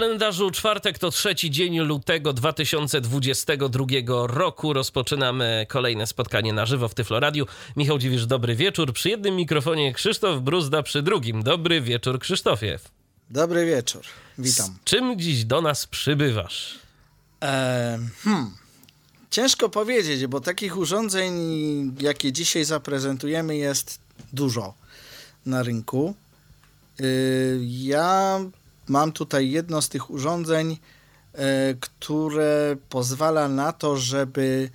Kalendarzu czwartek to trzeci dzień lutego 2022 roku. Rozpoczynamy kolejne spotkanie na żywo w Tyfloradiu. Michał Dziwisz, dobry wieczór. Przy jednym mikrofonie Krzysztof Bruzda, przy drugim. Dobry wieczór, Krzysztofie. Dobry wieczór, witam. Z czym dziś do nas przybywasz? E, hmm. Ciężko powiedzieć, bo takich urządzeń, jakie dzisiaj zaprezentujemy, jest dużo na rynku. Y, ja mam tutaj jedno z tych urządzeń, e, które pozwala na to, żeby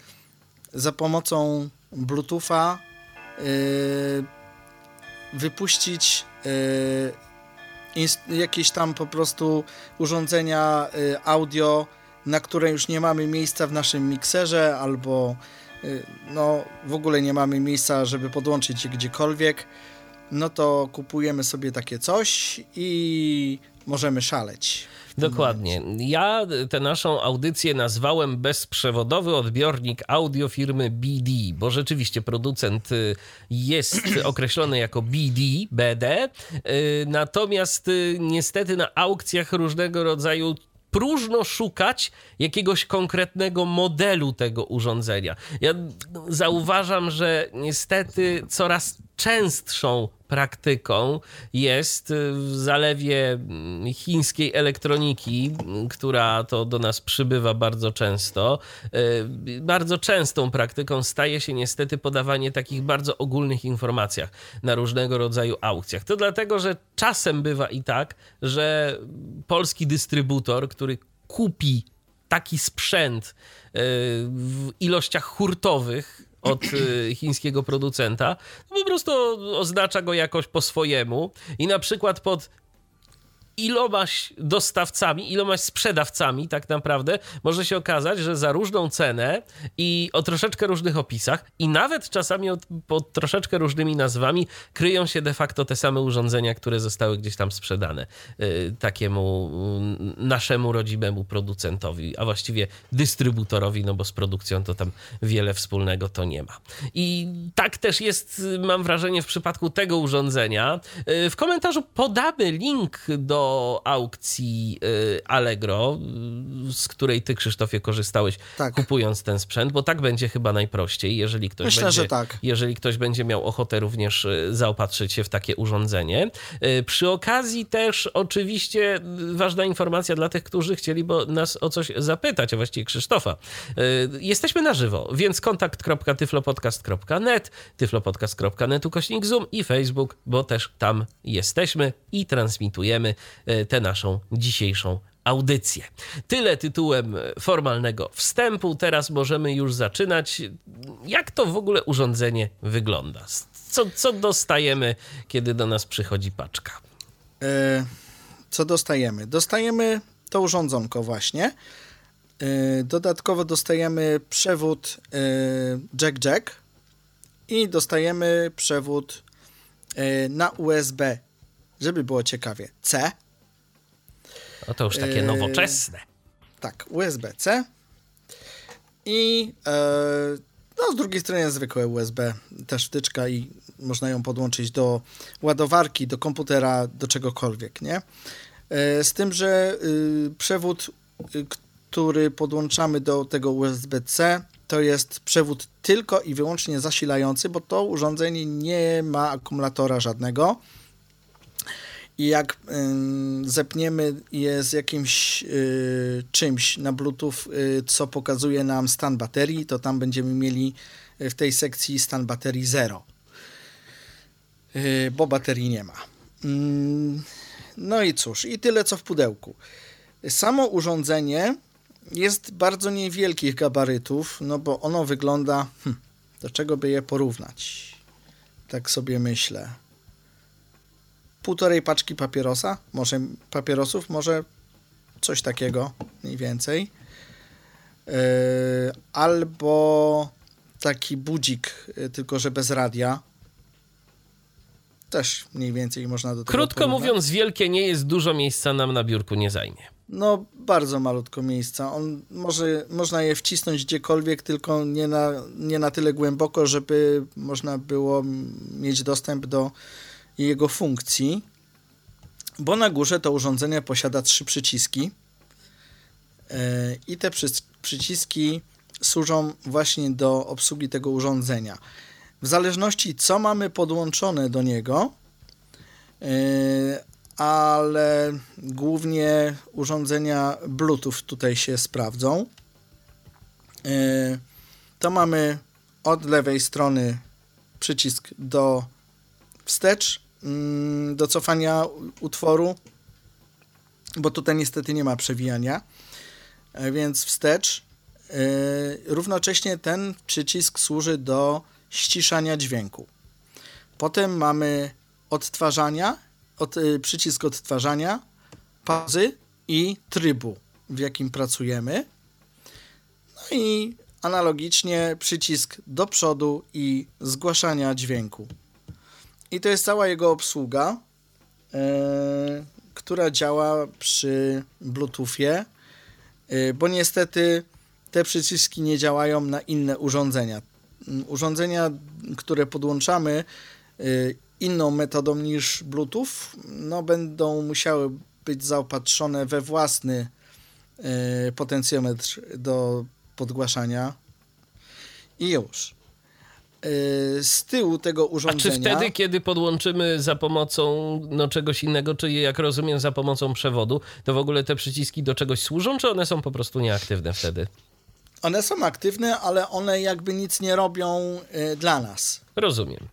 za pomocą Bluetootha e, wypuścić e, jakieś tam po prostu urządzenia audio, na które już nie mamy miejsca w naszym mikserze, albo no w ogóle nie mamy miejsca, żeby podłączyć je gdziekolwiek, no to kupujemy sobie takie coś i możemy szaleć. Dokładnie. Ja tę naszą audycję nazwałem bezprzewodowy odbiornik audio firmy BD, bo rzeczywiście producent y, jest określony jako BD, BD, y, natomiast y, niestety na aukcjach różnego rodzaju próżno szukać jakiegoś konkretnego modelu tego urządzenia. Ja zauważam, że niestety coraz częstszą praktyką jest w zalewie chińskiej elektroniki, która to do nas przybywa bardzo często. Bardzo częstą praktyką staje się niestety podawanie takich bardzo ogólnych informacjach na różnego rodzaju aukcjach. To dlatego, że czasem bywa i tak, że polski dystrybutor, który kupi taki sprzęt w ilościach hurtowych, od y, chińskiego producenta, po prostu oznacza go jakoś po swojemu. I na przykład pod ilomaś dostawcami, ilomaś sprzedawcami tak naprawdę może się okazać, że za różną cenę i o troszeczkę różnych opisach i nawet czasami pod troszeczkę różnymi nazwami kryją się de facto te same urządzenia, które zostały gdzieś tam sprzedane y, takiemu y, naszemu rodzimemu producentowi, a właściwie dystrybutorowi, no bo z produkcją to tam wiele wspólnego to nie ma. I tak też jest, mam wrażenie, w przypadku tego urządzenia. Y, w komentarzu podamy link do aukcji y, Allegro, y, z której ty, Krzysztofie, korzystałeś tak. kupując ten sprzęt, bo tak będzie chyba najprościej, jeżeli ktoś Myślę, będzie, że tak. jeżeli ktoś będzie miał ochotę również y, zaopatrzyć się w takie urządzenie. Przy okazji też oczywiście ważna informacja dla tych, którzy chcieliby nas o coś zapytać, a właściwie Krzysztofa. Jesteśmy na żywo, więc kontakt.tyflopodcast.net, tyflopodcast.net ukośnik Zoom i Facebook, bo też tam jesteśmy i transmitujemy tę naszą dzisiejszą audycję. Tyle tytułem formalnego wstępu. Teraz możemy już zaczynać. Jak to w ogóle urządzenie wygląda? Co, co dostajemy, kiedy do nas przychodzi paczka? E, co dostajemy? Dostajemy to urządzonko właśnie. E, dodatkowo dostajemy przewód jack-jack i dostajemy przewód na USB, żeby było ciekawie, C. No to już takie yy, nowoczesne. Tak, USB-C i e, no, z drugiej strony jest zwykłe USB, też wtyczka i można ją podłączyć do ładowarki, do komputera, do czegokolwiek, nie? E, z tym, że y, przewód, y, który podłączamy do tego USB-C, to jest przewód tylko i wyłącznie zasilający, bo to urządzenie nie ma akumulatora żadnego jak y, zepniemy je z jakimś y, czymś na Bluetooth, y, co pokazuje nam stan baterii, to tam będziemy mieli w tej sekcji stan baterii 0, bo baterii nie ma. Mm, no i cóż, i tyle co w pudełku. Samo urządzenie jest bardzo niewielkich gabarytów, no bo ono wygląda, hm, do czego by je porównać? Tak sobie myślę półtorej paczki papierosa, może papierosów, może coś takiego mniej więcej. Yy, albo taki budzik, yy, tylko że bez radia. też mniej więcej można do tego Krótko porównać. mówiąc, wielkie nie jest, dużo miejsca nam na biurku nie zajmie. No, bardzo malutko miejsca. On może, można je wcisnąć gdziekolwiek, tylko nie na, nie na tyle głęboko, żeby można było mieć dostęp do jego funkcji. Bo na górze to urządzenie posiada trzy przyciski. Yy, I te przy, przyciski służą właśnie do obsługi tego urządzenia. W zależności co mamy podłączone do niego, yy, ale głównie urządzenia Bluetooth tutaj się sprawdzą. Yy, to mamy od lewej strony przycisk do wstecz, do cofania utworu, bo tutaj niestety nie ma przewijania, e, więc wstecz. Yy, równocześnie ten przycisk służy do ściszania dźwięku. Potem mamy odtwarzania od, y, przycisk odtwarzania, pauzy i trybu, w jakim pracujemy. No i analogicznie przycisk do przodu i zgłaszania dźwięku. I to jest cała jego obsługa, yy, która działa przy Bluetoothie, yy, bo niestety te przyciski nie działają na inne urządzenia. Urządzenia, które podłączamy, yy, inną metodą niż Bluetooth, no będą musiały być zaopatrzone we własny potencjometr do podgłaszania i już. Y, z tyłu tego urządzenia... A czy wtedy, kiedy podłączymy za pomocą no, czegoś innego, czyli jak rozumiem za pomocą przewodu, to w ogóle te przyciski do czegoś służą, czy one są po prostu nieaktywne wtedy? One są aktywne, ale one jakby nic nie robią y, dla nas. Rozumiem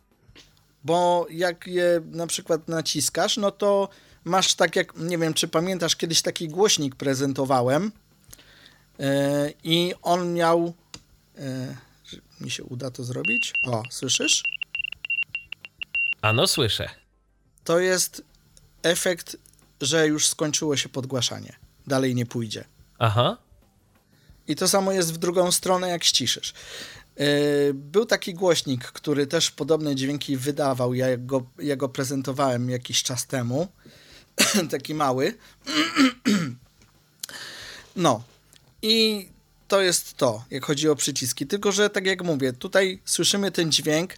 bo jak je na przykład naciskasz, no to masz tak jak, nie wiem, czy pamiętasz, kiedyś taki głośnik prezentowałem yy, i on miał, yy, mi się uda to zrobić, o, słyszysz? Ano, słyszę. To jest efekt, że już skończyło się podgłaszanie. Dalej nie pójdzie. Aha. I to samo jest w drugą stronę, jak ściszysz. Yy, był taki głośnik, który też podobne dźwięki wydawał. Ja go, ja go prezentowałem jakiś czas temu. taki mały. no. I to jest to, jak chodzi o przyciski. Tylko, że tak jak mówię, tutaj słyszymy ten dźwięk,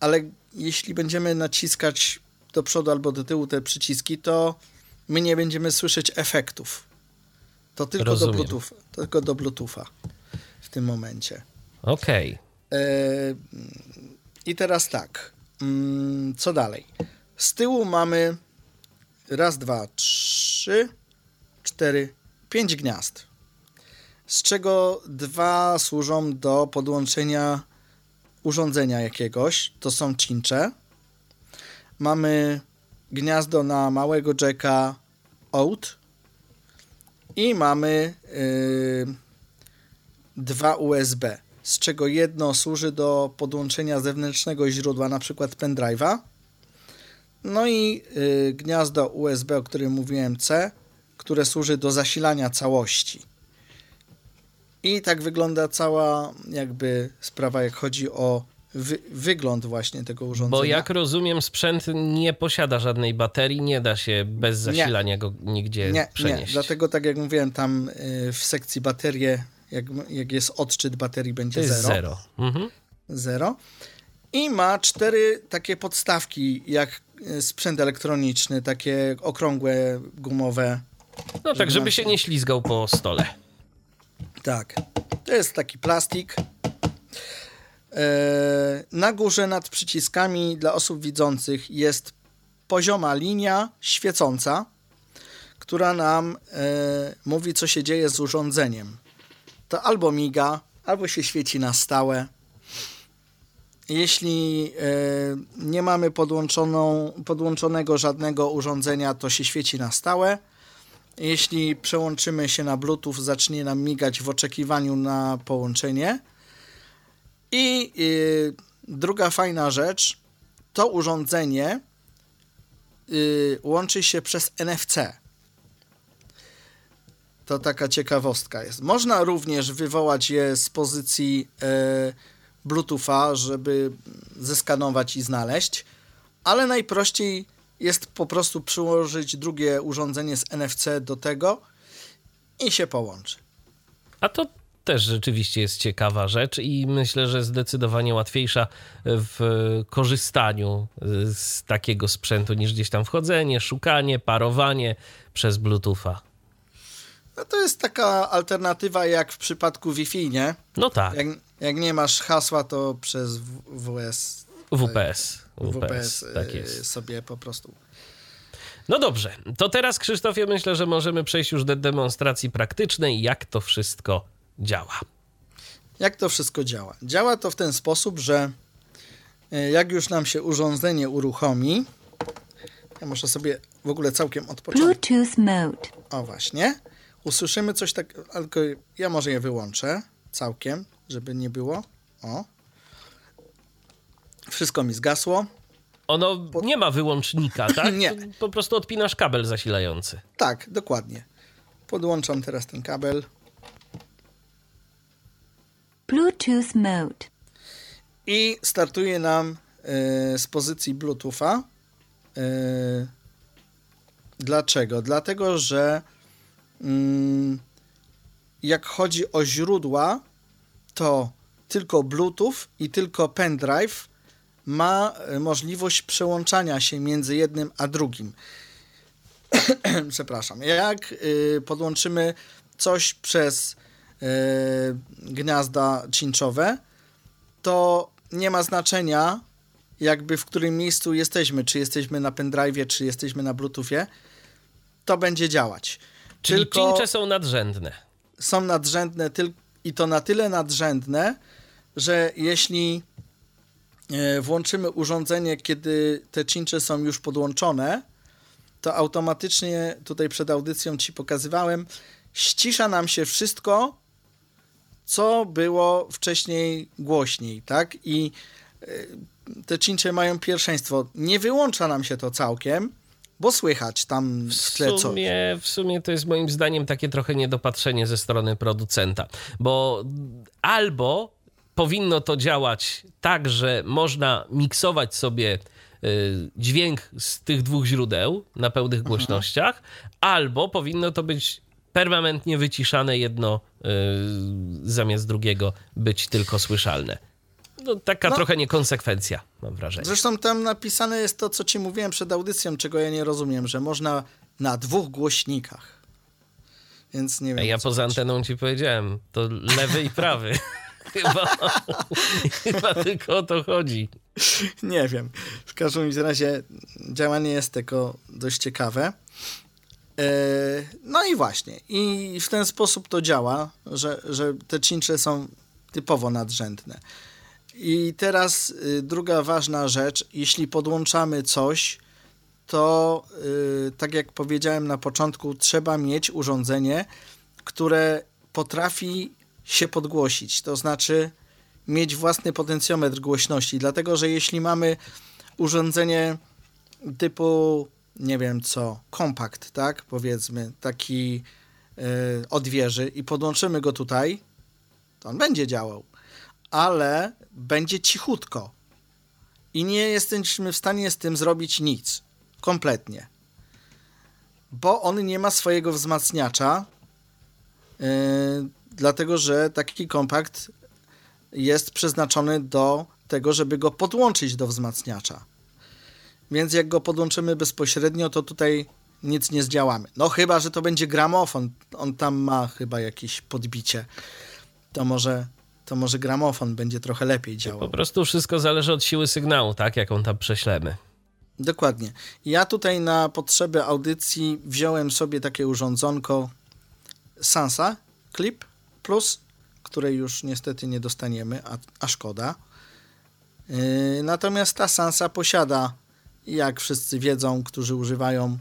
ale jeśli będziemy naciskać do przodu albo do tyłu te przyciski, to my nie będziemy słyszeć efektów. To tylko Rozumiem. do Bluetooth, tylko do Bluetootha w tym momencie. Okej. Okay. E, I teraz tak. Mm, co dalej? Z tyłu mamy raz, dwa, trzy, cztery, pięć gniazd. Z czego dwa służą do podłączenia urządzenia jakiegoś. To są cincze. Mamy gniazdo na małego jacka out i mamy yy, dwa USB z czego jedno służy do podłączenia zewnętrznego źródła, na przykład pendrive'a. No i y, gniazdo USB, o którym mówiłem C, które służy do zasilania całości. I tak wygląda cała jakby sprawa, jak chodzi o wy wygląd właśnie tego urządzenia. Bo jak rozumiem, sprzęt nie posiada żadnej baterii, nie da się bez zasilania nie. go nigdzie nie, przenieść. Nie, dlatego tak jak mówiłem, tam y, w sekcji baterie jak, jak jest odczyt baterii będzie to zero. Zero. Mhm. zero. I ma cztery takie podstawki, jak e, sprzęt elektroniczny, takie okrągłe, gumowe. No tak, żeby się nie ślizgał po stole. Tak. To jest taki plastik. E, na górze nad przyciskami dla osób widzących jest pozioma linia świecąca, która nam e, mówi, co się dzieje z urządzeniem to albo miga, albo się świeci na stałe. Jeśli e, nie mamy podłączonego żadnego urządzenia, to się świeci na stałe. Jeśli przełączymy się na Bluetooth, zacznie nam migać w oczekiwaniu na połączenie. I e, druga fajna rzecz, to urządzenie e, łączy się przez NFC. To taka ciekawostka jest. Można również wywołać je z pozycji e, Bluetootha, żeby zeskanować i znaleźć, ale najprościej jest po prostu przyłożyć drugie urządzenie z NFC do tego i się połączy. A to też rzeczywiście jest ciekawa rzecz i myślę, że zdecydowanie łatwiejsza w korzystaniu z takiego sprzętu niż gdzieś tam wchodzenie, szukanie, parowanie przez Bluetootha. No to jest taka alternatywa jak w przypadku Wi-Fi, nie? No tak. Jak, jak nie masz hasła, to przez WS. WPS. WPS, WPS, tak jest. sobie po prostu. No dobrze, to teraz Krzysztofie myślę, że możemy przejść już do demonstracji praktycznej, jak to wszystko działa. Jak to wszystko działa? Działa to w ten sposób, że y, jak już nam się urządzenie uruchomi, ja muszę sobie w ogóle całkiem odpocząć. Bluetooth mode. O właśnie. Usłyszymy coś tak, tylko ja może je wyłączę całkiem, żeby nie było. O. Wszystko mi zgasło. Ono nie ma wyłącznika, tak? Nie. Po prostu odpinasz kabel zasilający. Tak, dokładnie. Podłączam teraz ten kabel. Bluetooth mode. I startuje nam y, z pozycji Bluetootha. Y, dlaczego? Dlatego, że mm, jak chodzi o źródła, to tylko Bluetooth i tylko pendrive ma y, możliwość przełączania się między jednym a drugim. Przepraszam. Jak y, podłączymy coś przez y, gniazda cinczowe, to nie ma znaczenia, jakby w którym miejscu jesteśmy, czy jesteśmy na pendrive, czy jesteśmy na Bluetoothie, to będzie działać. Czyli Tylko cincze są nadrzędne. są nadrzędne tyl- i to na tyle nadrzędne, że jeśli e, włączymy urządzenie, kiedy te cincze są już podłączone, to automatycznie tutaj przed audycją ci pokazywałem, ścisza nam się wszystko, co było wcześniej głośniej, tak? I e, te cincze mają pierwszeństwo. Nie wyłącza nam się to całkiem, bo słychać tam w W tle coś. sumie, w sumie to jest moim zdaniem takie trochę niedopatrzenie ze strony producenta, bo albo powinno to działać tak, że można miksować sobie y, dźwięk z tych dwóch źródeł na pełnych głośnościach, albo powinno to być permanentnie wyciszane jedno y, zamiast drugiego być tylko słyszalne. No, taka No. trochę niekonsekwencja, mam wrażenie. Zresztą tam napisane jest to, co ci mówiłem przed audycją, czego ja nie rozumiem, że można na dwóch głośnikach. Więc nie wiem. Ja poza anteną ci powiedziałem, to lewy i prawy. chyba, chyba tylko o to chodzi. Nie wiem. W każdym razie działanie jest tego dość ciekawe. E, No i właśnie. I w ten sposób to działa, że, że te cincze są typowo nadrzędne. I teraz y, druga ważna rzecz. Jeśli podłączamy coś, to y, tak jak powiedziałem na początku, trzeba mieć urządzenie, które potrafi się podgłosić. To znaczy mieć własny potencjometr głośności, dlatego że jeśli mamy urządzenie typu, nie wiem co, kompakt, tak, powiedzmy, taki y, wieży i podłączymy go tutaj, to on będzie działał, ale będzie cichutko. I nie jesteśmy w stanie z tym zrobić nic, kompletnie, bo on nie ma swojego wzmacniacza, y, dlatego że taki kompakt jest przeznaczony do tego, żeby go podłączyć do wzmacniacza. Więc jak go podłączymy bezpośrednio, to tutaj nic nie zdziałamy. No chyba, że to będzie gramofon. On tam ma chyba jakieś podbicie. To może, to może gramofon będzie trochę lepiej Po działał. prostu wszystko zależy od siły sygnału, tak? Jaką tam prześlemy. Dokładnie. Ja tutaj na potrzeby audycji wziąłem sobie takie urządzonko Sansa Clip Plus, której już niestety nie dostaniemy, a, a szkoda. Yy, natomiast ta Sansa posiada, jak wszyscy wiedzą, którzy używają,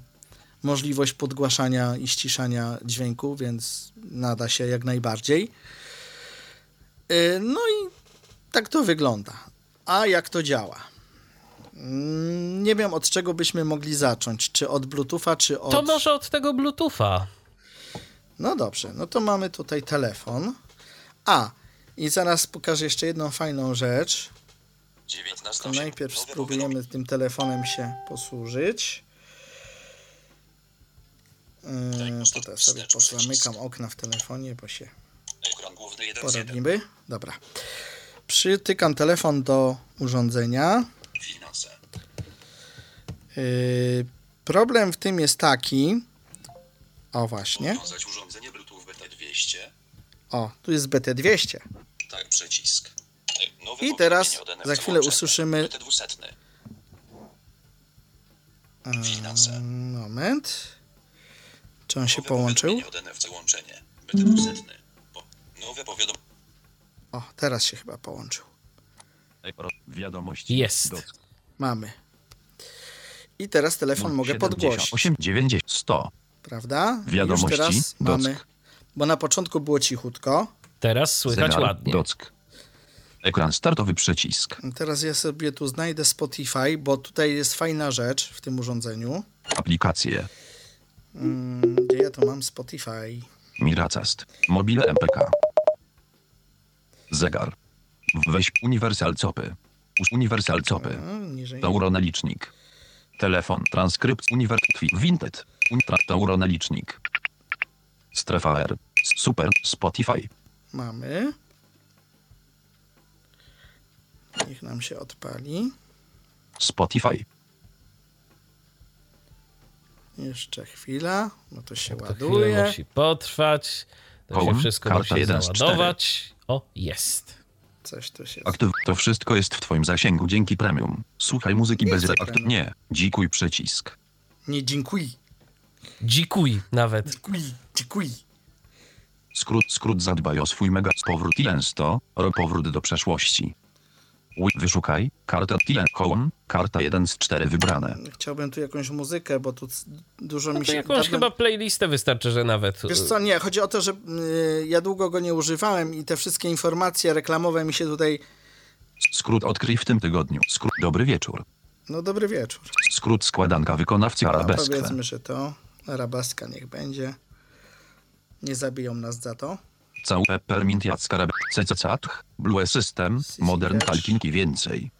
możliwość podgłaszania i ściszania dźwięku, więc nada się jak najbardziej. Yy, no i tak to wygląda. A jak to działa? Mm, Nie wiem, od czego byśmy mogli zacząć. Czy od Bluetootha, czy od. To może od tego Bluetootha. No dobrze, no to mamy tutaj telefon. A, i zaraz pokażę jeszcze jedną fajną rzecz. To najpierw spróbujemy tym telefonem się posłużyć. Yy, tutaj sobie pozamykam okna w telefonie, bo się Ekran główny 1 z 1. porobimy. Dobra. Przytykam telefon do urządzenia. Yy, problem w tym jest taki. O, właśnie. Powiązać urządzenie Bluetooth BT200. O, tu jest BT200. Tak, przycisk. Nowe I teraz za chwilę usłyszymy- BT200. Finanse. moment. Czy on się Nowe połączył? powiadomienie od NFC łączenie. BT200. Po- Nowe powiadomienie. O, teraz się chyba połączył. Wiadomości. Jest. Mamy. I teraz telefon mogę 70, podgłosić, 8, 90, 100. prawda? Wiadomości, Już teraz dock. mamy, bo na początku było cichutko. Teraz słychać Zegar, ładnie. Dock. Ekran startowy przycisk. Teraz ja sobie tu znajdę Spotify, bo tutaj jest fajna rzecz w tym urządzeniu. Aplikacje. Mm, Gdzie ja tu mam Spotify? Miracast. Mobile MPK. Zegar. Weź Uniwersal Copy. Us- Uniwersal Copy. Niżej. Tauronalicznik. Telefon. Transkrypt. Uniwers. Vinted. Untra. Tauronalicznik. Strefa R. Super. Spotify. Mamy. Niech nam się odpali. Spotify. Jeszcze chwila, bo to się To chwilę ładuje. musi potrwać. To się Kołem, wszystko karta musi jeden z załadować. O, jest. Coś tu się... Aktyw. To wszystko jest w Twoim zasięgu dzięki premium. Słuchaj muzyki Nie bez premium. Nie. Dzikuj przycisk. Nie, dziękuję. Dzikuj nawet. Dziękuję, dziękuję. Skrót, skrót zadbaj o swój mega powrót Tilensto, ro powrót do przeszłości. Wyszukaj, karta Tilen Home, karta 1 z 4 wybrane. Chciałbym tu jakąś muzykę, bo tu dużo No mi się... jakąś dawno- chyba playlistę wystarczy, że nawet. Wiesz co, nie, chodzi o to, że y, ja długo go nie używałem i te wszystkie informacje reklamowe mi się tutaj... Skrót odkryj w tym tygodniu. Skrót dobry wieczór. No dobry wieczór. Skrót składanka wykonawcy No, arabesque. powiedzmy, że to arabaska niech będzie. Nie zabiją nas za to. Cał peppermint jackarab cecacatch, blue system, modern talking i więcej.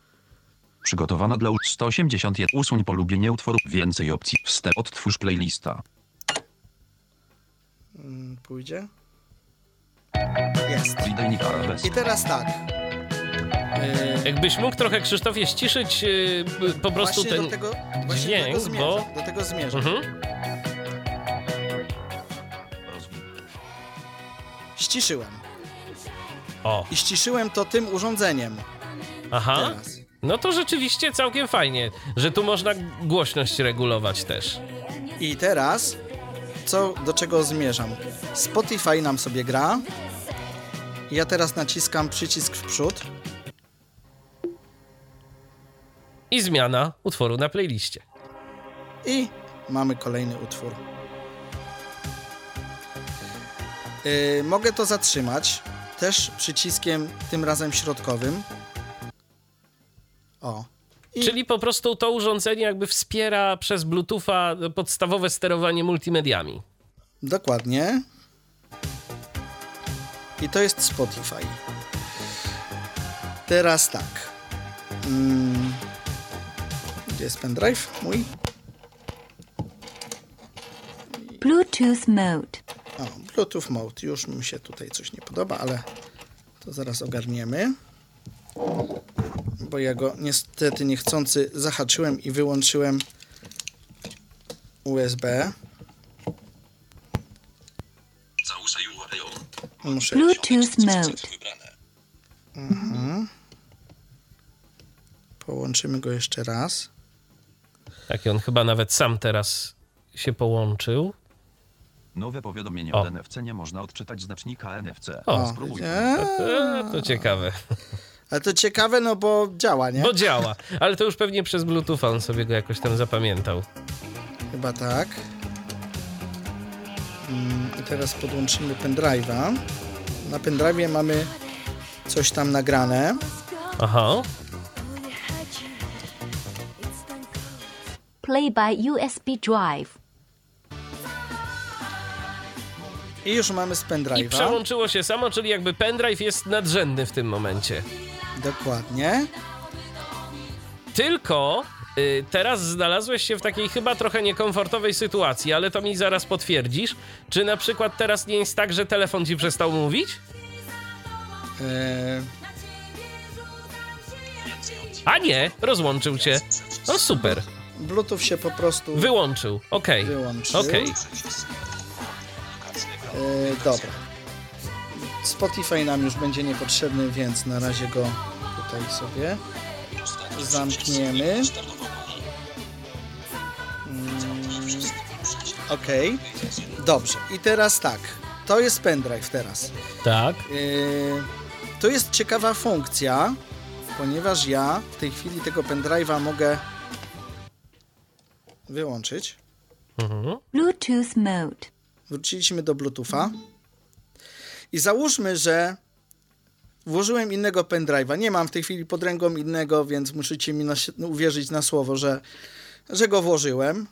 Przygotowana dla ut 181 usuń polubienie utworu więcej opcji wstęp odtwórz playlista. Mm, Pójdzie. Jest. I teraz tak. Y, Jakbyś mógł trochę, Krzysztofie, ściszyć yy, po prostu właśnie ten... do tego, właśnie dźwięk, do tego zmierzam. bo- Do tego zmierzam. Mhm. Ściszyłem. O, I ściszyłem to tym urządzeniem. aha. Teraz. No to rzeczywiście całkiem fajnie, że tu można głośność regulować też. I teraz, co, do czego zmierzam? Spotify nam sobie gra. Ja teraz naciskam przycisk w przód. I zmiana utworu na playliście. I mamy kolejny utwór. Yy, mogę to zatrzymać też przyciskiem tym razem środkowym. O. I Czyli po prostu to urządzenie jakby wspiera przez Bluetootha podstawowe sterowanie multimediami. dokładnie. I to jest Spotify. Teraz tak. Mm. Gdzie jest pendrive? Mój? Bluetooth mode. O, Bluetooth mode. Już mi się tutaj coś nie podoba, ale to zaraz ogarniemy. Bo ja go niestety niechcący zahaczyłem i wyłączyłem USB. Muszę. Bluetooth mode. Wybrane. Połączymy go jeszcze raz. Tak, i on chyba nawet sam teraz się połączył. Nowe powiadomienie O. od NFC nie można odczytać znacznika NFC. O. Spróbuj. Eee, E, to ciekawe. ale to ciekawe, no bo działa, nie? Bo działa. Ale to już pewnie przez Bluetootha on sobie go jakoś tam zapamiętał. Chyba tak. Mm, I teraz podłączymy pendrive'a. Na pendrive'ie mamy coś tam nagrane. Aha. Play by USB drive. I już mamy z I pendrive'a. przełączyło się samo, czyli jakby pendrive jest nadrzędny w tym momencie. Dokładnie. Tylko y, teraz znalazłeś się w takiej chyba trochę niekomfortowej sytuacji, ale to mi zaraz potwierdzisz. Czy na przykład teraz nie jest tak, że telefon ci przestał mówić? E, A nie, rozłączył cię. No super, Bluetooth się po prostu wyłączył. Okej, wyłączył. okej. E, dobra. Spotify nam już będzie niepotrzebny, więc na razie go tutaj sobie zamkniemy. Mm, Okej. Dobrze. I teraz tak. To jest pendrive teraz. Tak. Yy, to jest ciekawa funkcja, ponieważ ja w tej chwili tego pendrive'a mogę wyłączyć. Mhm. Bluetooth mode. Wróciliśmy do Bluetootha. I załóżmy, że włożyłem innego pendrive'a. Nie mam w tej chwili pod ręką innego, więc musicie mi na, uwierzyć na słowo, że, że go włożyłem.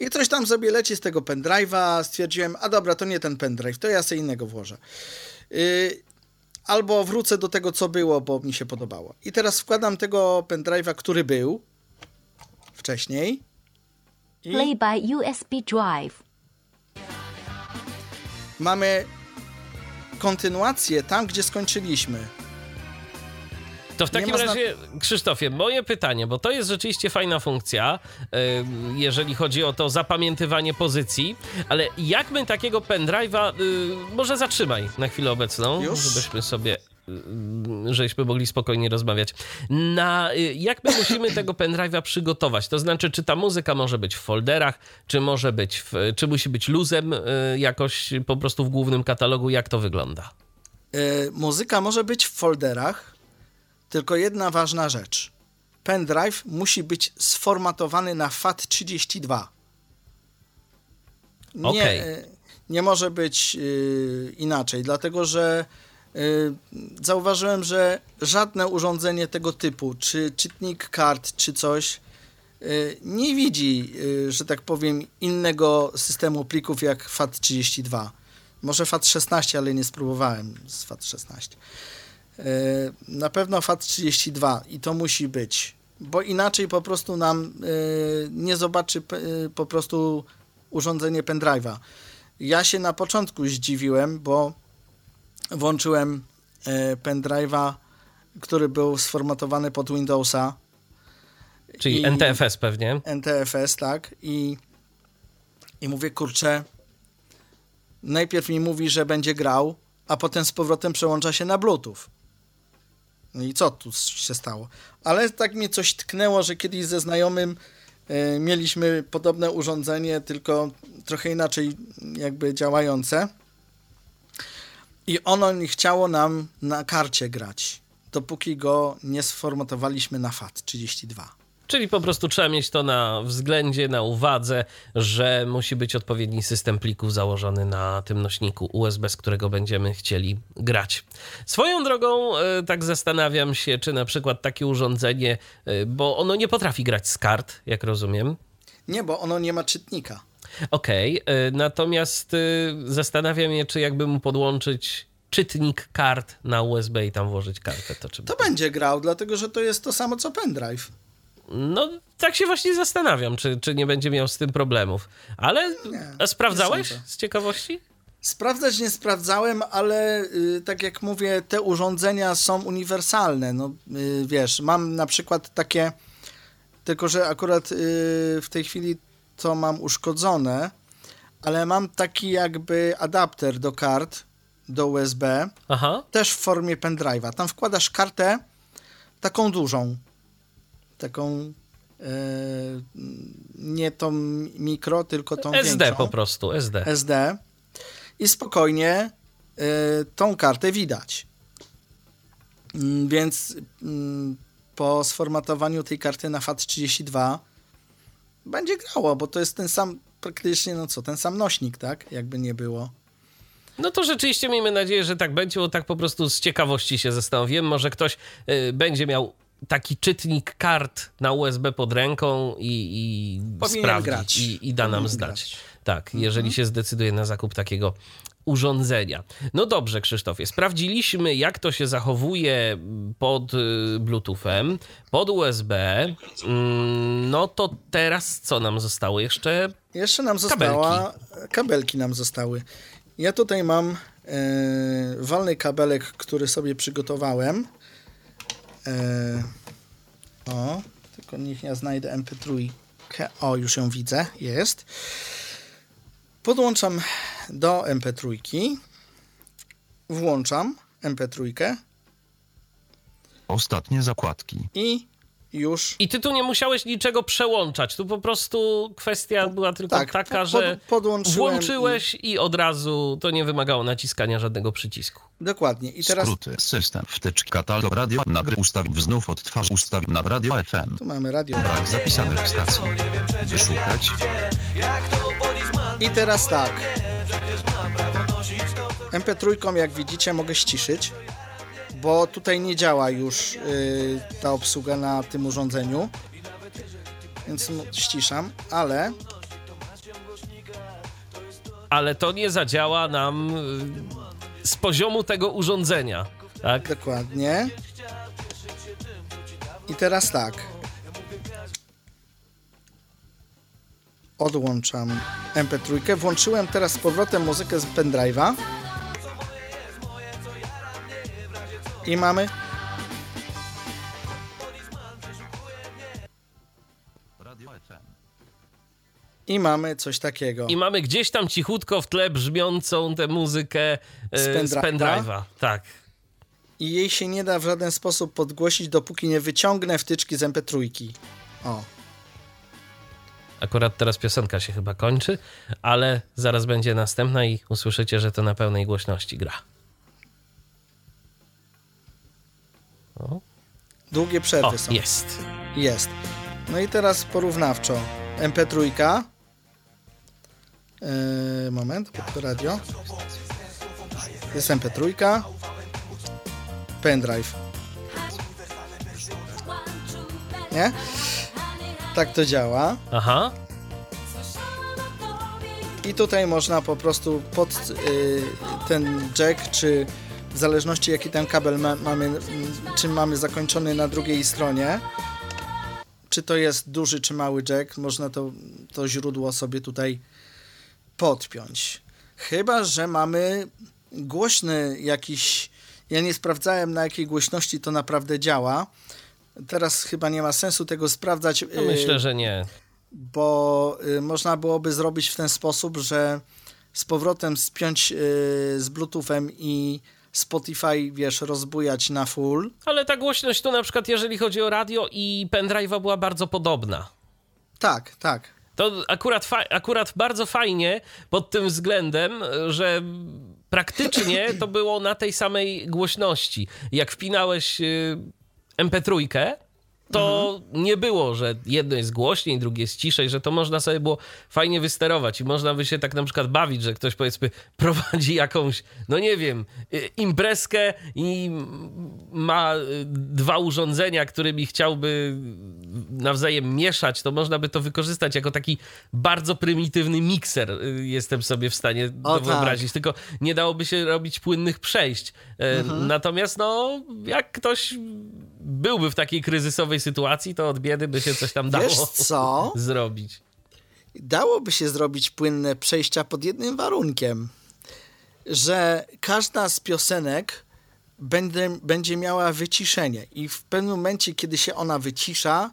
I coś tam sobie leci z tego pendrive'a. Stwierdziłem, a dobra, to nie ten pendrive, to ja sobie innego włożę. Yy, albo wrócę do tego, co było, bo mi się podobało. I teraz wkładam tego pendrive'a, który był wcześniej. I Play by USB drive. Mamy kontynuację tam, gdzie skończyliśmy. To w takim razie, Krzysztofie, moje pytanie, bo to jest rzeczywiście fajna funkcja, y, jeżeli chodzi o to zapamiętywanie pozycji, ale jak my takiego pendrive'a, y, może zatrzymaj na chwilę obecną, Już? żebyśmy sobie, y, żebyśmy mogli spokojnie rozmawiać. Na, y, jak my musimy tego pendrive'a przygotować? To znaczy, czy ta muzyka może być w folderach, czy może być, w, czy musi być luzem y, jakoś po prostu w głównym katalogu, jak to wygląda? Yy, muzyka może być w folderach, tylko jedna ważna rzecz. Pendrive musi być sformatowany na FAT32. Nie, Okej. yy, nie może być yy, inaczej, dlatego że zauważyłem, że żadne urządzenie tego typu, czy czytnik kart, czy coś, yy, nie widzi, yy, że tak powiem, innego systemu plików jak FAT32. Może FAT16, ale nie spróbowałem z FAT16. Yy, Na pewno FAT32 i to musi być, bo inaczej po prostu nam nie zobaczy po prostu urządzenie pendrive'a. Ja się na początku zdziwiłem, bo włączyłem yy, pendrive'a, który był sformatowany pod Windowsa, Czyli NTFS pewnie. NTFS, tak, i, i mówię, kurczę, najpierw mi mówi, że będzie grał, a potem z powrotem przełącza się na Bluetooth. No i co tu się stało? Ale tak mnie coś tknęło, że kiedyś ze znajomym e, mieliśmy podobne urządzenie, tylko trochę inaczej jakby działające. I ono nie chciało nam na karcie grać, dopóki go nie sformatowaliśmy na FAT32. Czyli po prostu trzeba mieć to na względzie, na uwadze, że musi być odpowiedni system plików założony na tym nośniku USB, z którego będziemy chcieli grać. Swoją drogą, e, tak zastanawiam się, czy na przykład takie urządzenie, e, bo ono nie potrafi grać z kart, jak rozumiem. Nie, bo ono nie ma czytnika. Okej, e, natomiast e, zastanawiam się, czy jakby mu podłączyć czytnik kart na USB i tam włożyć kartę, to czy To będzie grał, dlatego że to jest to samo co pendrive. No, tak się właśnie zastanawiam, czy, czy nie będzie miał z tym problemów. Ale Nie, sprawdzałeś nie sądzę. z ciekawości? Sprawdzać nie sprawdzałem, ale y, tak jak mówię, te urządzenia są uniwersalne. No, y, wiesz, mam na przykład takie, tylko że akurat y, w tej chwili to mam uszkodzone, ale mam taki jakby adapter do kart, do USB, Aha. też w formie pendrive'a. Tam wkładasz kartę taką dużą, taką e, nie tą mikro, tylko tą SD większą. po prostu, SD. SD i spokojnie y, tą kartę widać. Mm, Więc mm, po sformatowaniu tej karty na FAT32 będzie grało, bo to jest ten sam praktycznie, no co, ten sam nośnik, tak? Jakby nie było. No to rzeczywiście miejmy nadzieję, że tak będzie, bo tak po prostu z ciekawości się zastanowiłem. Może ktoś y, będzie miał taki czytnik kart na USB pod ręką i, i sprawdzi. I, i da nam Powinien znać. grać. Tak, jeżeli się zdecyduje na zakup takiego urządzenia. No dobrze, Krzysztofie, sprawdziliśmy, jak to się zachowuje pod y, Bluetoothem, pod USB. Mm, No to teraz co nam zostało? Jeszcze Jeszcze nam została. Kabelki, nam zostały. Ja tutaj mam e, walny kabelek, który sobie przygotowałem. E, o, tylko niech ja znajdę MP3. O, już ją widzę, jest. Podłączam do MP3. Włączam MP3 Ostatnie zakładki. i już I ty tu nie musiałeś niczego przełączać. Tu po prostu kwestia była tylko tak, taka, pod- że podłączyłem włączyłeś i... od razu to nie wymagało naciskania żadnego przycisku. dokładnie. I teraz Skróty. System. Wtyczka. Katalog. Radio. Nagry. Ustaw. Znów odtwarz. Ustaw. Na radio FM. tu mamy radio. Brak zapisanych stacji. Wyszukać. I teraz tak. MP3 jak widzicie mogę ściszyć, bo tutaj nie działa już y, ta obsługa na tym urządzeniu. Więc ściszam, ale Ale to nie zadziała nam y, z poziomu tego urządzenia. Tak? dokładnie. I teraz tak. Odłączam MP3. Włączyłem teraz z powrotem muzykę z pendrive'a. I mamy i mamy coś takiego. I mamy gdzieś tam cichutko w tle brzmiącą tę muzykę y, Z z pendrive'a? pendrive'a. Tak. i jej się nie da w żaden sposób podgłosić, dopóki nie wyciągnę wtyczki z MP3. O, Akurat teraz piosenka się chyba kończy, ale zaraz będzie następna i usłyszycie, że to na pełnej głośności gra. O, długie przerwy o są. jest. Jest. No i teraz porównawczo. MP3. Yy, moment, pod to radio. Jest MP3. Pendrive. Nie? Tak to działa. Aha. I tutaj można po prostu pod y, ten jack, czy w zależności jaki ten kabel ma, mamy, czym mamy zakończony na drugiej stronie, czy to jest duży czy mały jack, można to, to źródło sobie tutaj podpiąć. Chyba, że mamy głośny jakiś. Ja nie sprawdzałem na jakiej głośności to naprawdę działa. Teraz chyba nie ma sensu tego sprawdzać. No myślę, że nie. bo y, można byłoby zrobić w ten sposób, że z powrotem spiąć y, z Bluetoothem i Spotify, wiesz, rozbujać na full. Ale ta głośność tu na przykład, jeżeli chodzi o radio i pendrive'a była bardzo podobna. Tak, tak. To akurat, akurat bardzo fajnie pod tym względem, że praktycznie to było na tej samej głośności. Jak wpinałeś y, MP3, to nie było, że jedno jest głośniej, drugie jest ciszej, że to można sobie było fajnie wysterować i można by się tak na przykład bawić, że ktoś powiedzmy prowadzi jakąś, no nie wiem, y, imprezkę i ma y, dwa urządzenia, którymi chciałby nawzajem mieszać, to można by to wykorzystać jako taki bardzo prymitywny mikser, y, jestem sobie w stanie O, to tak. wyobrazić. Tylko nie dałoby się robić płynnych przejść. E, Mhm. Natomiast, no, jak ktoś byłby w takiej kryzysowej sytuacji, to od biedy by się coś tam dało Wiesz co? zrobić. Dałoby się zrobić płynne przejścia pod jednym warunkiem, że każda z piosenek będzie, będzie miała wyciszenie i w pewnym momencie, kiedy się ona wycisza,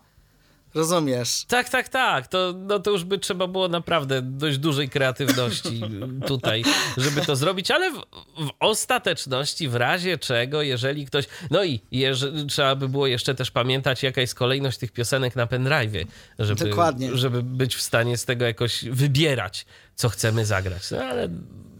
rozumiesz, Tak, tak, tak. To, no to już by trzeba było naprawdę dość dużej kreatywności tutaj, żeby to zrobić, ale w, w ostateczności, w razie czego, jeżeli ktoś. No i jeże, trzeba by było jeszcze też pamiętać, jaka jest kolejność tych piosenek na pendrive'ie, żeby, Dokładnie. żeby być w stanie z tego jakoś wybierać, co chcemy zagrać. No ale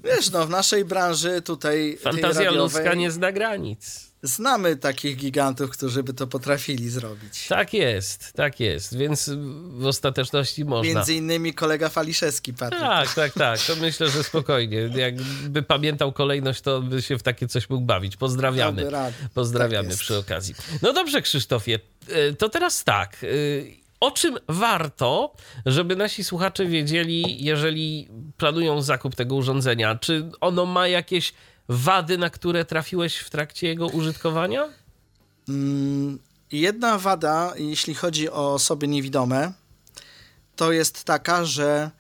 wiesz, no w naszej branży tutaj fantazja radiowej ludzka nie zna granic. Znamy takich gigantów, którzy by to potrafili zrobić. Tak jest, tak jest, więc w ostateczności można. Między innymi kolega Faliszewski, Patryk. Tak, tak, tak. To myślę, że spokojnie. Jakby pamiętał kolejność, to by się w takie coś mógł bawić. Pozdrawiamy. Pozdrawiamy Tak przy okazji. No dobrze, Krzysztofie. e, To teraz tak. e, O czym warto, żeby nasi słuchacze wiedzieli, jeżeli planują zakup tego urządzenia, czy ono ma jakieś wady, na które trafiłeś w trakcie jego użytkowania? Mm, Jedna wada, jeśli chodzi o osoby niewidome, to jest taka, że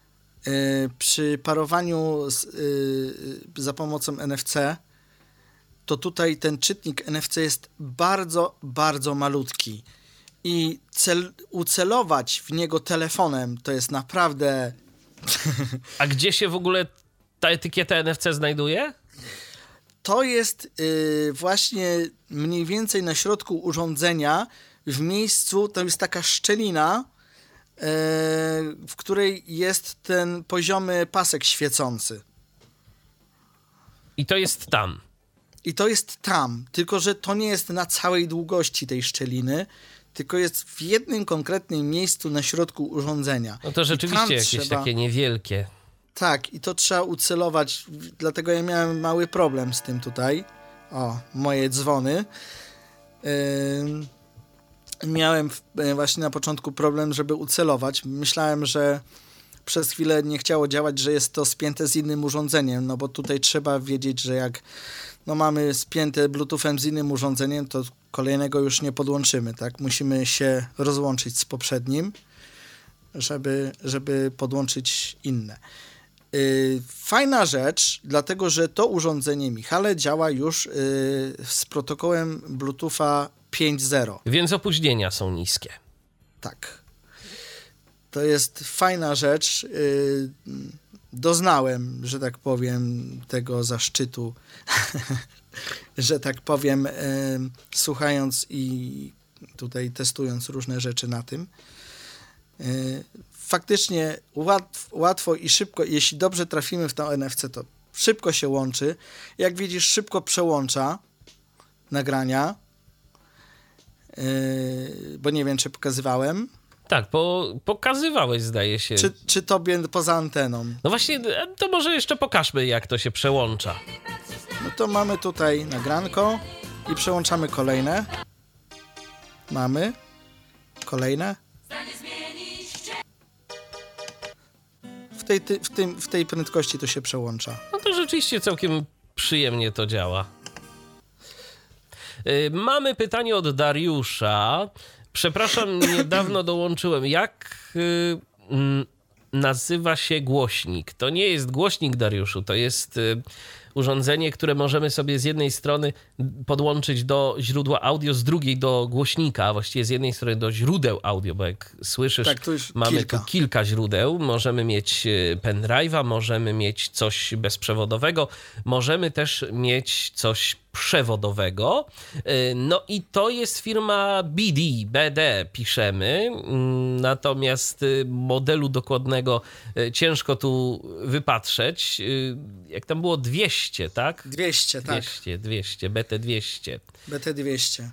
y, przy parowaniu z, y, za pomocą NFC, to tutaj ten czytnik NFC jest bardzo, bardzo malutki. I cel, ucelować w niego telefonem to jest naprawdę A gdzie się w ogóle ta etykieta NFC znajduje? To jest y, właśnie mniej więcej na środku urządzenia, w miejscu, to jest taka szczelina, y, w której jest ten poziomy pasek świecący. I to jest tam. I to jest tam, tylko że to nie jest na całej długości tej szczeliny, tylko jest w jednym konkretnym miejscu na środku urządzenia. No to rzeczywiście tam jakieś trzeba- takie niewielkie. Tak, i to trzeba ucelować, dlatego ja miałem mały problem z tym tutaj. O, moje dzwony. Ym, miałem e, właśnie na początku problem, żeby ucelować. Myślałem, że przez chwilę nie chciało działać, że jest to spięte z innym urządzeniem, no bo tutaj trzeba wiedzieć, że jak no mamy spięte Bluetoothem z innym urządzeniem, to kolejnego już nie podłączymy, tak? Musimy się rozłączyć z poprzednim, żeby, żeby podłączyć inne. Yy, Fajna rzecz, dlatego że to urządzenie Michale działa już yy, z protokołem Bluetootha 5.0. Więc opóźnienia są niskie. Tak. To jest fajna rzecz. Yy, Doznałem, że tak powiem, tego zaszczytu, że tak powiem, słuchając i tutaj testując różne rzeczy na tym. Faktycznie łatw, łatwo i szybko, jeśli dobrze trafimy w to NFC, to szybko się łączy. Jak widzisz, szybko przełącza nagrania. Yy, bo nie wiem, czy pokazywałem. Tak, po, pokazywałeś, zdaje się. Czy, czy tobie poza anteną? No właśnie, to może jeszcze pokażmy, jak to się przełącza. No to mamy tutaj nagranko i przełączamy kolejne. Mamy. Kolejne. Tej, ty- w, tym, w tej prędkości to się przełącza. No to rzeczywiście całkiem przyjemnie to działa. Y, Mamy pytanie od Dariusza. Przepraszam, niedawno dołączyłem. Jak y, nazywa się głośnik? To nie jest głośnik, Dariuszu, to jest y, urządzenie, które możemy sobie z jednej strony podłączyć do źródła audio, z drugiej do głośnika, a właściwie z jednej strony do źródeł audio, bo jak słyszysz, Tak, mamy kilka. tu kilka źródeł. Możemy mieć e, pendrive'a, możemy mieć coś bezprzewodowego, możemy też mieć coś przewodowego. E, No i to jest firma BD, BD piszemy, Mm, natomiast e, modelu dokładnego e, ciężko tu wypatrzeć. Jak tam było 200, tak? 200, tak. 200, 200, BT200. BT200.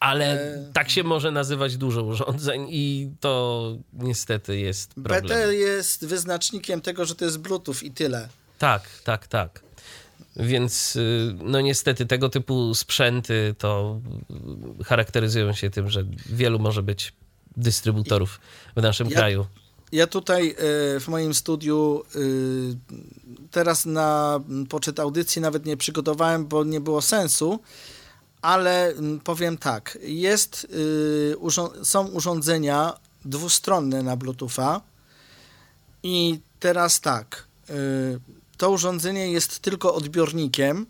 Ale E, tak się może nazywać dużo urządzeń i to niestety jest problem. BT jest wyznacznikiem tego, że to jest Bluetooth i tyle. Tak, tak, tak. Więc y, no niestety tego typu sprzęty to y, charakteryzują się tym, że wielu może być dystrybutorów w naszym Ja- kraju. Ja tutaj e, w moim studiu e, teraz na poczet audycji nawet nie przygotowałem, bo nie było sensu, ale m, powiem tak, jest, są urządzenia dwustronne na Bluetootha i teraz tak, to urządzenie jest tylko odbiornikiem,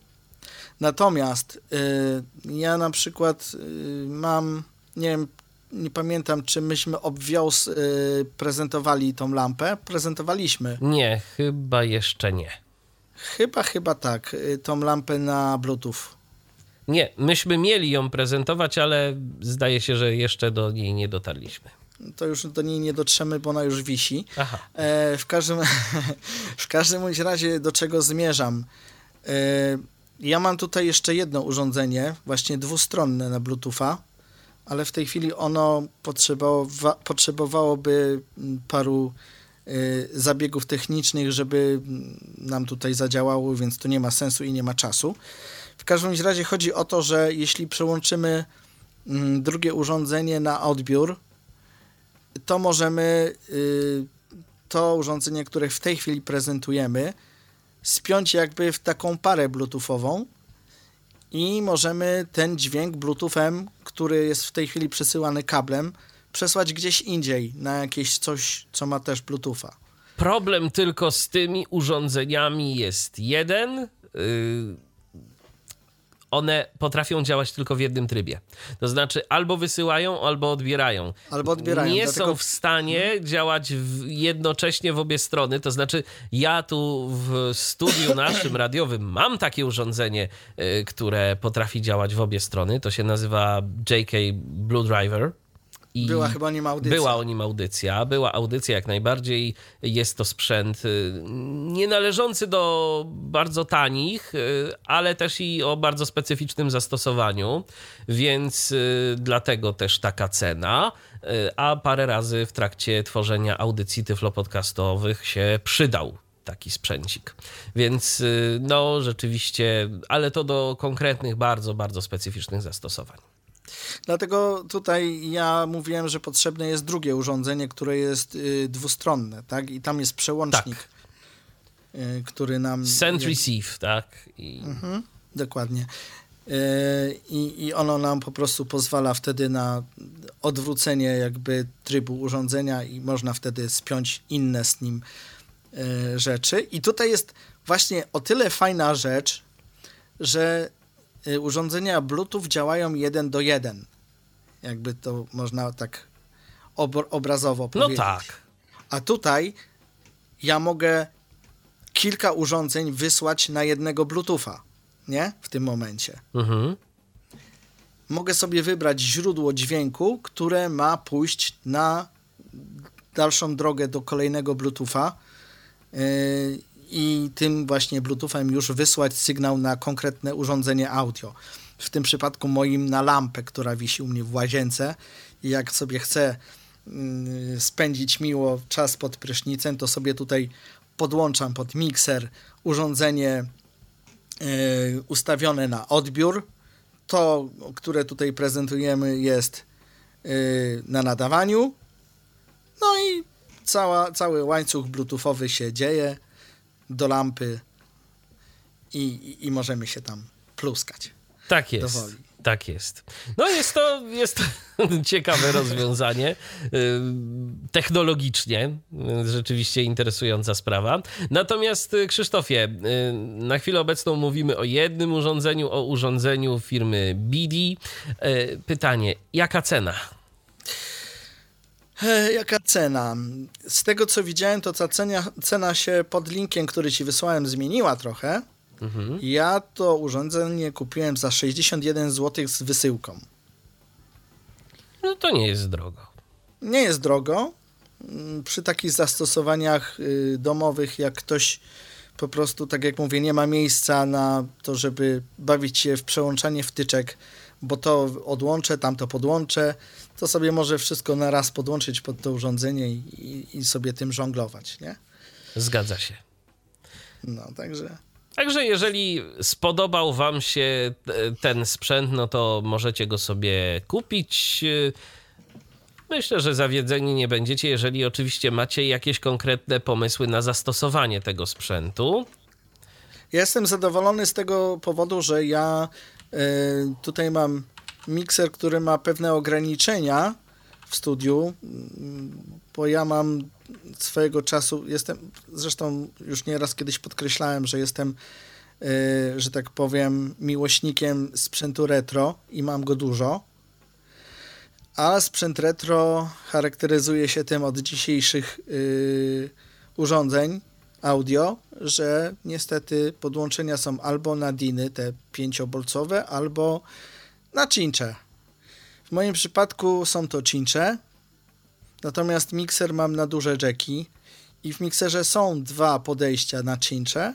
natomiast e, ja na przykład e, mam, nie wiem, nie pamiętam, czy myśmy obwios y, prezentowali tą lampę. Prezentowaliśmy. Nie, chyba jeszcze nie. Chyba, chyba tak. Y, tą lampę na Bluetooth. Nie, myśmy mieli ją prezentować, ale zdaje się, że jeszcze do niej nie dotarliśmy. To już do niej nie dotrzemy, bo ona już wisi. E, w, każdym, w każdym bądź razie do czego zmierzam. E, ja mam tutaj jeszcze jedno urządzenie, właśnie dwustronne na Bluetootha, ale w tej chwili ono potrzebowa, potrzebowałoby mm, paru e, zabiegów technicznych, żeby mm, nam tutaj zadziałało, więc to nie ma sensu i nie ma czasu. W każdym razie chodzi o to, że jeśli przełączymy mm, drugie urządzenie na odbiór, to możemy y, to urządzenie, które w tej chwili prezentujemy, spiąć jakby w taką parę bluetoothową i możemy ten dźwięk bluetoothem, który jest w tej chwili przesyłany kablem, przesłać gdzieś indziej na jakieś coś, co ma też bluetootha. Problem tylko z tymi urządzeniami jest jeden. Yy, one potrafią działać tylko w jednym trybie. To znaczy albo wysyłają, albo odbierają. Albo odbierają, Nie dlatego- są w stanie działać w, jednocześnie w obie strony. To znaczy ja tu w studiu naszym radiowym mam takie urządzenie, y, które potrafi działać w obie strony. To się nazywa JK Blue Driver. I Była chyba o nim audycja. Była o nim audycja, była audycja jak najbardziej. Jest to sprzęt y, nie należący do bardzo tanich, y, ale też i o bardzo specyficznym zastosowaniu, więc y, dlatego też taka cena. A parę razy w trakcie tworzenia audycji tyflopodcastowych się przydał taki sprzęcik. Więc no rzeczywiście, ale to do konkretnych, bardzo, bardzo specyficznych zastosowań. Dlatego tutaj ja mówiłem, że potrzebne jest drugie urządzenie, które jest y, dwustronne, tak? I tam jest przełącznik, y, który nam... Send jak- receive, tak? I Dokładnie. Y, I, I ono nam po prostu pozwala wtedy na odwrócenie jakby trybu urządzenia i można wtedy spiąć inne z nim y, rzeczy. I tutaj jest właśnie o tyle fajna rzecz, że urządzenia Bluetooth działają jeden do jeden. Jakby to można tak ob- obrazowo No powiedzieć. tak. A tutaj ja mogę kilka urządzeń wysłać na jednego Bluetootha, nie? W tym momencie. Mhm. Mogę sobie wybrać źródło dźwięku, które ma pójść na dalszą drogę do kolejnego Bluetootha yy, i tym właśnie Bluetoothem już wysłać sygnał na konkretne urządzenie audio. W tym przypadku moim na lampę, która wisi u mnie w łazience jak sobie chcę yy, spędzić miło czas pod prysznicem, to sobie tutaj podłączam pod mikser urządzenie yy, ustawione na odbiór. To, które tutaj prezentujemy, jest yy, na nadawaniu. No i cała, cały łańcuch bluetoothowy się dzieje do lampy i, i, i możemy się tam pluskać. Tak jest. Dowoli. Tak jest. No jest to, jest to ciekawe rozwiązanie. Yy, Technologicznie yy, rzeczywiście interesująca sprawa. Natomiast yy, Krzysztofie, na chwilę obecną mówimy o jednym urządzeniu, o urządzeniu firmy BD. Pytanie, jaka cena? Jaka cena? Z tego co widziałem, to ta cena, cena się pod linkiem, który ci wysłałem, zmieniła trochę. Ja to urządzenie kupiłem za 61 zł z wysyłką. No to nie jest drogo. Nie jest drogo. Przy takich zastosowaniach y, domowych, jak ktoś po prostu, tak jak mówię, nie ma miejsca na to, żeby bawić się w przełączanie wtyczek, bo to odłączę, tamto podłączę, to sobie może wszystko na raz podłączyć pod to urządzenie i, i, sobie tym żonglować, nie? Zgadza się. No, także... Także jeżeli spodobał Wam się e, ten sprzęt, no to możecie go sobie kupić. Myślę, że zawiedzeni nie będziecie, jeżeli oczywiście macie jakieś konkretne pomysły na zastosowanie tego sprzętu. Ja jestem zadowolony z tego powodu, że ja y, tutaj mam mikser, który ma pewne ograniczenia w studiu, bo ja mam swojego czasu, jestem, zresztą już nieraz kiedyś podkreślałem, że jestem, y, że tak powiem, miłośnikiem sprzętu retro i mam go dużo. A sprzęt retro charakteryzuje się tym od dzisiejszych y, urządzeń audio, że niestety podłączenia są albo na diny, te pięciobolcowe, albo na cincze. W moim przypadku są to cincze, natomiast mikser mam na duże jacki i w mikserze są dwa podejścia na cincze,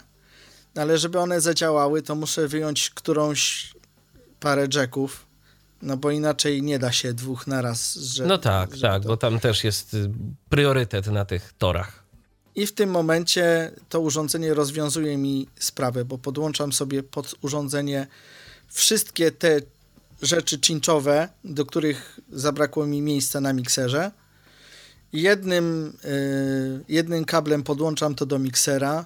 ale żeby one zadziałały, to muszę wyjąć którąś parę jacków, no bo inaczej nie da się dwóch naraz. Że, No tak, żeby tak, to- bo tam też jest y, priorytet na tych torach. I w tym momencie to urządzenie rozwiązuje mi sprawę, bo podłączam sobie pod urządzenie wszystkie te rzeczy cinczowe, do których zabrakło mi miejsca na mikserze jednym, y, jednym kablem podłączam to do miksera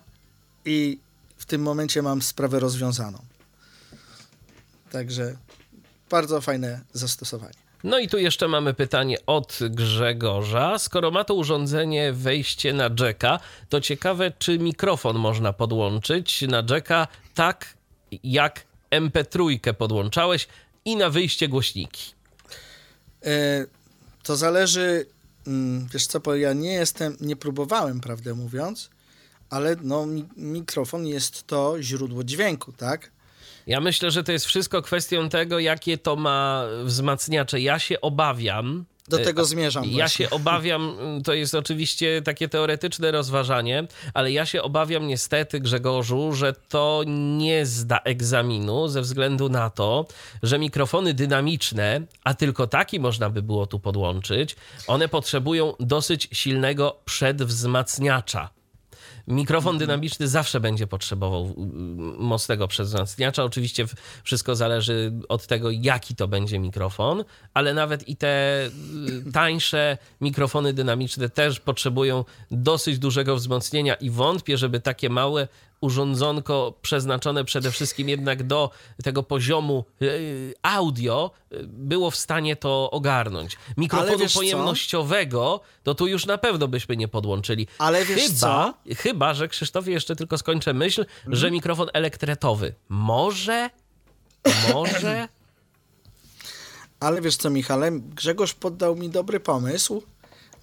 i w tym momencie mam sprawę rozwiązaną. Także bardzo fajne zastosowanie. No i tu jeszcze mamy pytanie od Grzegorza. Skoro ma to urządzenie wejście na jacka, to ciekawe, czy mikrofon można podłączyć na jacka tak, jak MP3 podłączałeś i na wyjście głośniki. E, to zależy, mm, wiesz co, ja nie jestem, nie próbowałem, prawdę mówiąc, ale no, mi, mikrofon jest to źródło dźwięku, tak? Ja myślę, że to jest wszystko kwestią tego, jakie to ma wzmacniacze. Ja się obawiam. Do tego zmierzam. Ja właśnie. się obawiam, to jest oczywiście takie teoretyczne rozważanie, ale ja się obawiam niestety, Grzegorzu, że to nie zda egzaminu ze względu na to, że mikrofony dynamiczne, a tylko taki można by było tu podłączyć, one potrzebują dosyć silnego przedwzmacniacza. Mikrofon dynamiczny zawsze będzie potrzebował y, mocnego przedwzmacniacza. Oczywiście wszystko zależy od tego, jaki to będzie mikrofon, ale nawet i te y, tańsze mikrofony dynamiczne też potrzebują dosyć dużego wzmocnienia i wątpię, żeby takie małe urządzonko przeznaczone przede wszystkim jednak do tego poziomu y, audio y, było w stanie to ogarnąć. Mikrofonu wiesz co? pojemnościowego to tu już na pewno byśmy nie podłączyli. Ale wiesz chyba, chyba, że Krzysztofie jeszcze tylko skończę myśl, Mhm. że mikrofon elektretowy. Może, może. Ale wiesz co, Michale, Grzegorz poddał mi dobry pomysł,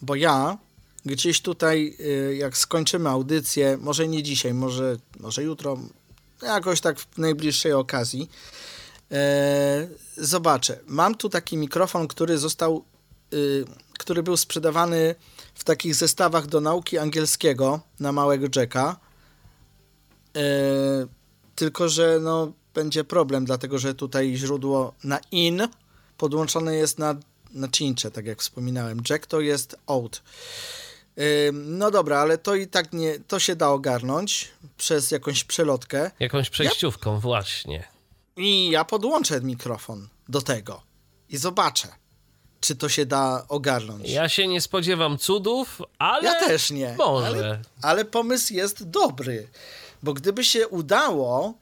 bo ja gdzieś tutaj, y, jak skończymy audycję, może nie dzisiaj, może, może jutro, jakoś tak w najbliższej okazji, e, zobaczę. Mam tu taki mikrofon, który został, y, który był sprzedawany w takich zestawach do nauki angielskiego na małego Jacka. Tylko, że no, będzie problem, dlatego że tutaj źródło na in podłączone jest na, na cincze, tak jak wspominałem. Jack to jest out. No dobra, ale to i tak nie, to się da ogarnąć przez jakąś przelotkę Jakąś przejściówką, właśnie. i ja podłączę mikrofon do tego i zobaczę, czy to się da ogarnąć. Ja się nie spodziewam cudów, ale. Ja też nie. Może. Ale, ale pomysł jest dobry, bo gdyby się udało,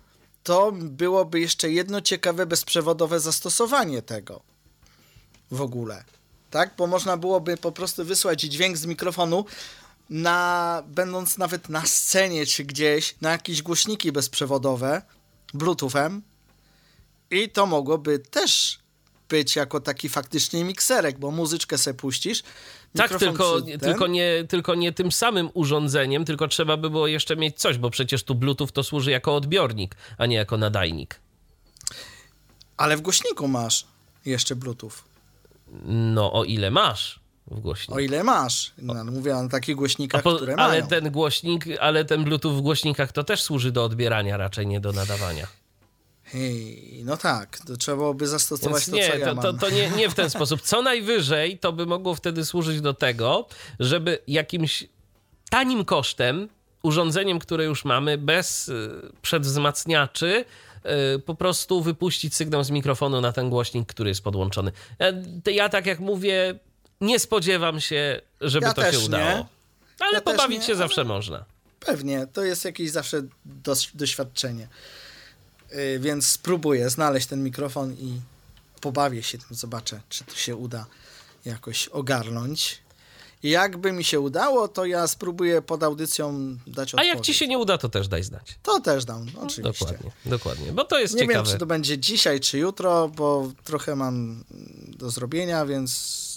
to byłoby jeszcze jedno ciekawe bezprzewodowe zastosowanie tego w ogóle. Tak? Bo można byłoby po prostu wysłać dźwięk z mikrofonu na, będąc nawet na scenie czy gdzieś, na jakieś głośniki bezprzewodowe, bluetoothem i to mogłoby też być jako taki faktycznie mikserek, bo muzyczkę se puścisz. Tak, tylko, ten- tylko, nie, tylko nie tym samym urządzeniem, tylko trzeba by było jeszcze mieć coś, bo przecież tu Bluetooth to służy jako odbiornik, a nie jako nadajnik. Ale w głośniku masz jeszcze Bluetooth. No, o ile masz w głośniku. O ile masz. No, mówię o takich głośnikach, po, które ale mają. ten głośnik, ale ten Bluetooth w głośnikach to też służy do odbierania, raczej nie do nadawania. Hej, no tak, to trzeba byłoby zastosować Więc to, nie, co ja to, to, to nie, nie w ten sposób. Co najwyżej to by mogło wtedy służyć do tego, żeby jakimś tanim kosztem, urządzeniem, które już mamy, bez y, przedwzmacniaczy, po prostu wypuścić sygnał z mikrofonu na ten głośnik, który jest podłączony. Ja, ja tak jak mówię, nie spodziewam się, żeby Ja to się nie. udało. Ale Ja pobawić nie, się zawsze można. Pewnie, to jest jakieś zawsze doświadczenie. Yy, więc spróbuję znaleźć ten mikrofon i pobawię się tym, zobaczę, czy to się uda jakoś ogarnąć. Jakby mi się udało, to ja spróbuję pod audycją dać A odpowiedź. jak ci się nie uda, to też daj znać. To też dam, oczywiście. Dokładnie, dokładnie. Bo to jest Nie ciekawe. wiem, czy to będzie dzisiaj, czy jutro, bo trochę mam do zrobienia, więc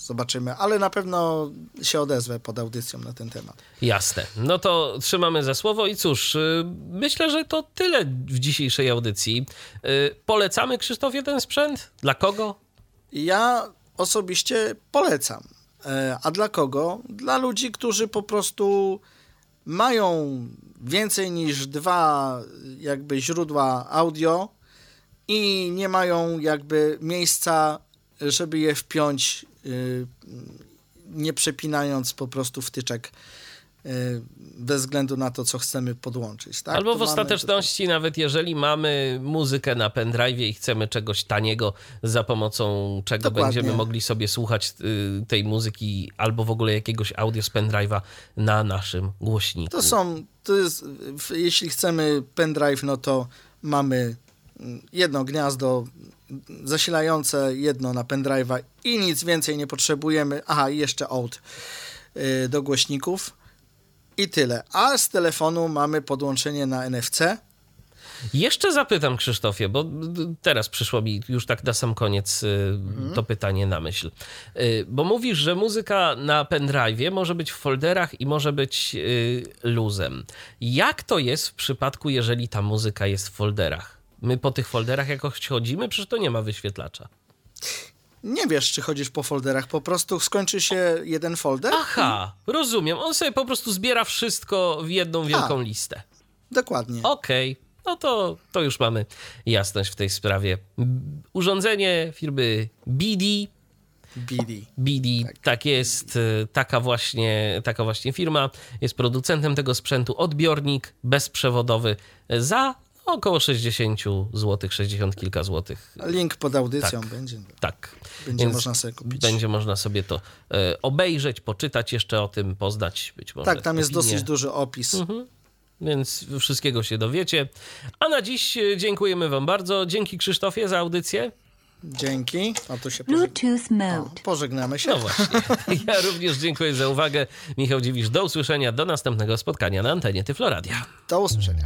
zobaczymy. Ale na pewno się odezwę pod audycją na ten temat. Jasne. No to trzymamy za słowo i cóż, y, myślę, że to tyle w dzisiejszej audycji. Y, Polecamy Krzysztofie ten sprzęt? Dla kogo? Ja osobiście polecam. E, A dla kogo? Dla ludzi, którzy po prostu mają więcej niż dwa jakby źródła audio i nie mają jakby miejsca, żeby je wpiąć, y, nie przepinając po prostu wtyczek bez względu na to, co chcemy podłączyć. Tak? Albo To w mamy ostateczności, nawet jeżeli mamy muzykę na pendrive i chcemy czegoś taniego, za pomocą czego Dokładnie. będziemy mogli sobie słuchać y, tej muzyki, albo w ogóle jakiegoś audio z pendrive'a na naszym głośniku. To są, to jest, jeśli chcemy pendrive, no to mamy mm, jedno gniazdo zasilające, jedno na pendrive'a i nic więcej nie potrzebujemy. Aha, i jeszcze out y, do głośników i tyle. A z telefonu mamy podłączenie na NFC. Jeszcze zapytam, Krzysztofie, bo teraz przyszło mi już tak na sam koniec y, to pytanie na myśl. Y, Bo mówisz, że muzyka na pendrive może być w folderach i może być y, luzem. Jak to jest w przypadku, jeżeli ta muzyka jest w folderach? My po tych folderach jakoś chodzimy? Przecież to nie ma wyświetlacza. Nie wiesz, czy chodzisz po folderach, po prostu skończy się jeden folder. Aha, rozumiem. On sobie po prostu zbiera wszystko w jedną wielką listę. Dokładnie. Okej, no to, to już mamy jasność w tej sprawie. Urządzenie firmy BD BD. BD, tak. jest, y, taka właśnie, taka właśnie firma, jest producentem tego sprzętu, odbiornik bezprzewodowy za około 60 zł, 60 kilka złotych. Link pod audycją Tak. będzie. Tak. Będzie Więc można sobie kupić. Będzie można sobie to e, obejrzeć, poczytać jeszcze o tym, poznać być może Tak, tam jest opinię. dosyć duży opis. Więc wszystkiego się dowiecie. A na dziś e, dziękujemy Wam bardzo. Dzięki Krzysztofie za audycję. Dzięki. A tu się. Bluetooth mode. pożegnamy się. No właśnie. Ja również dziękuję za uwagę. Michał Dziwisz, do usłyszenia, do następnego spotkania na antenie Tyfloradia. Do usłyszenia.